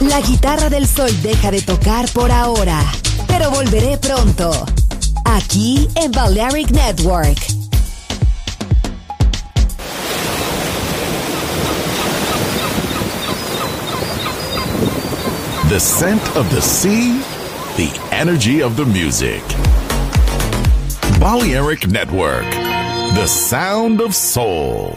La guitarra del sol deja de tocar por ahora, pero volveré pronto. Aquí en Balearic Network. The scent of the sea, the energy of the music. Balearic Network, the sound of soul.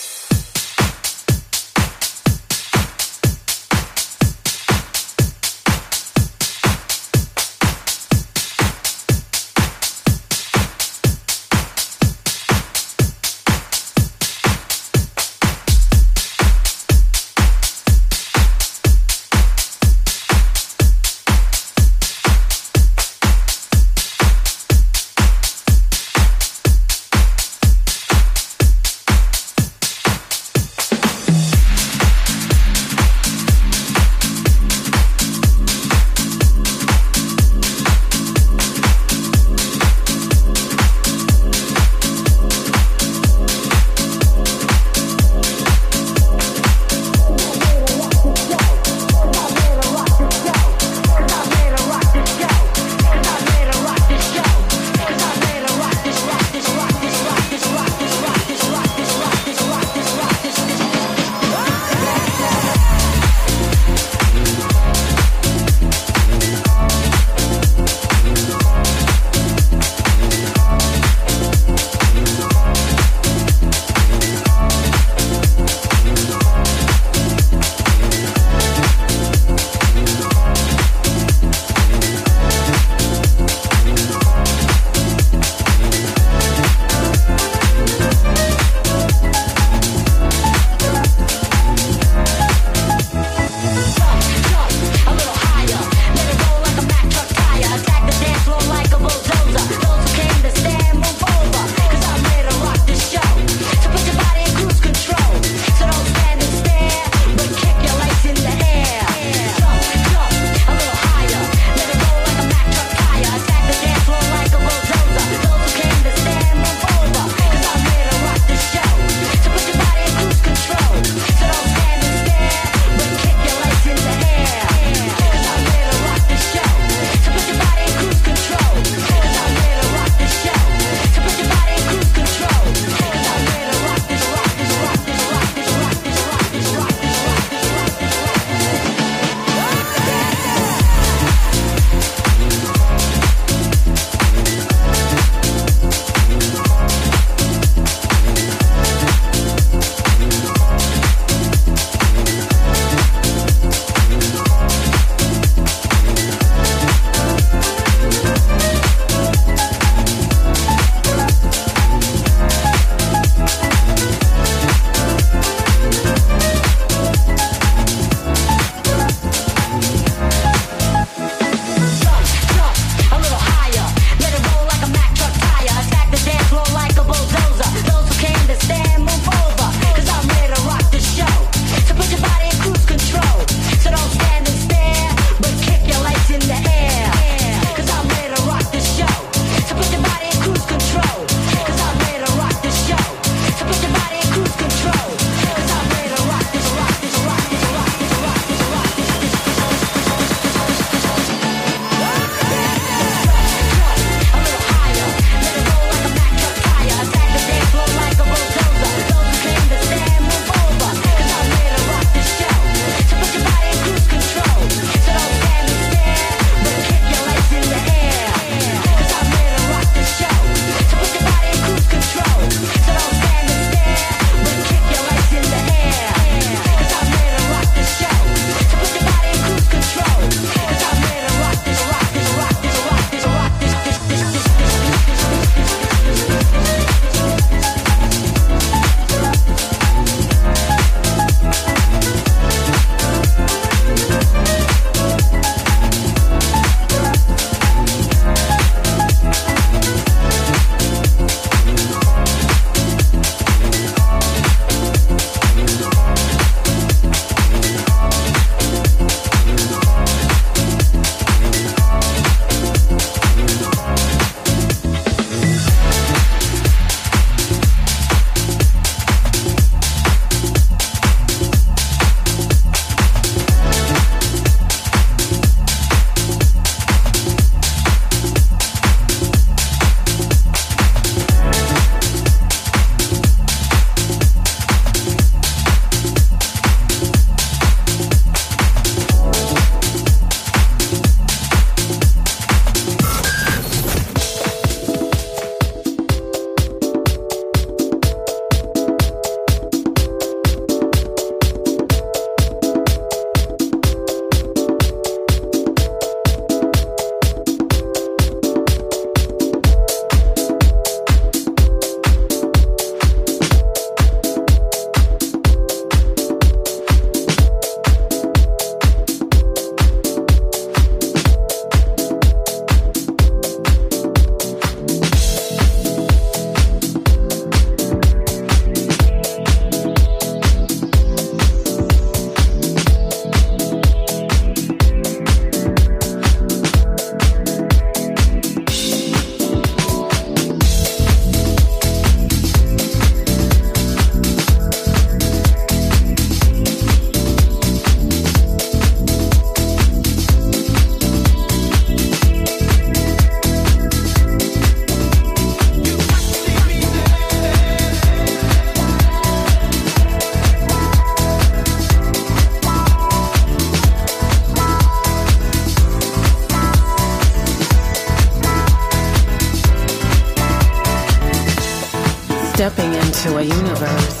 to a universe.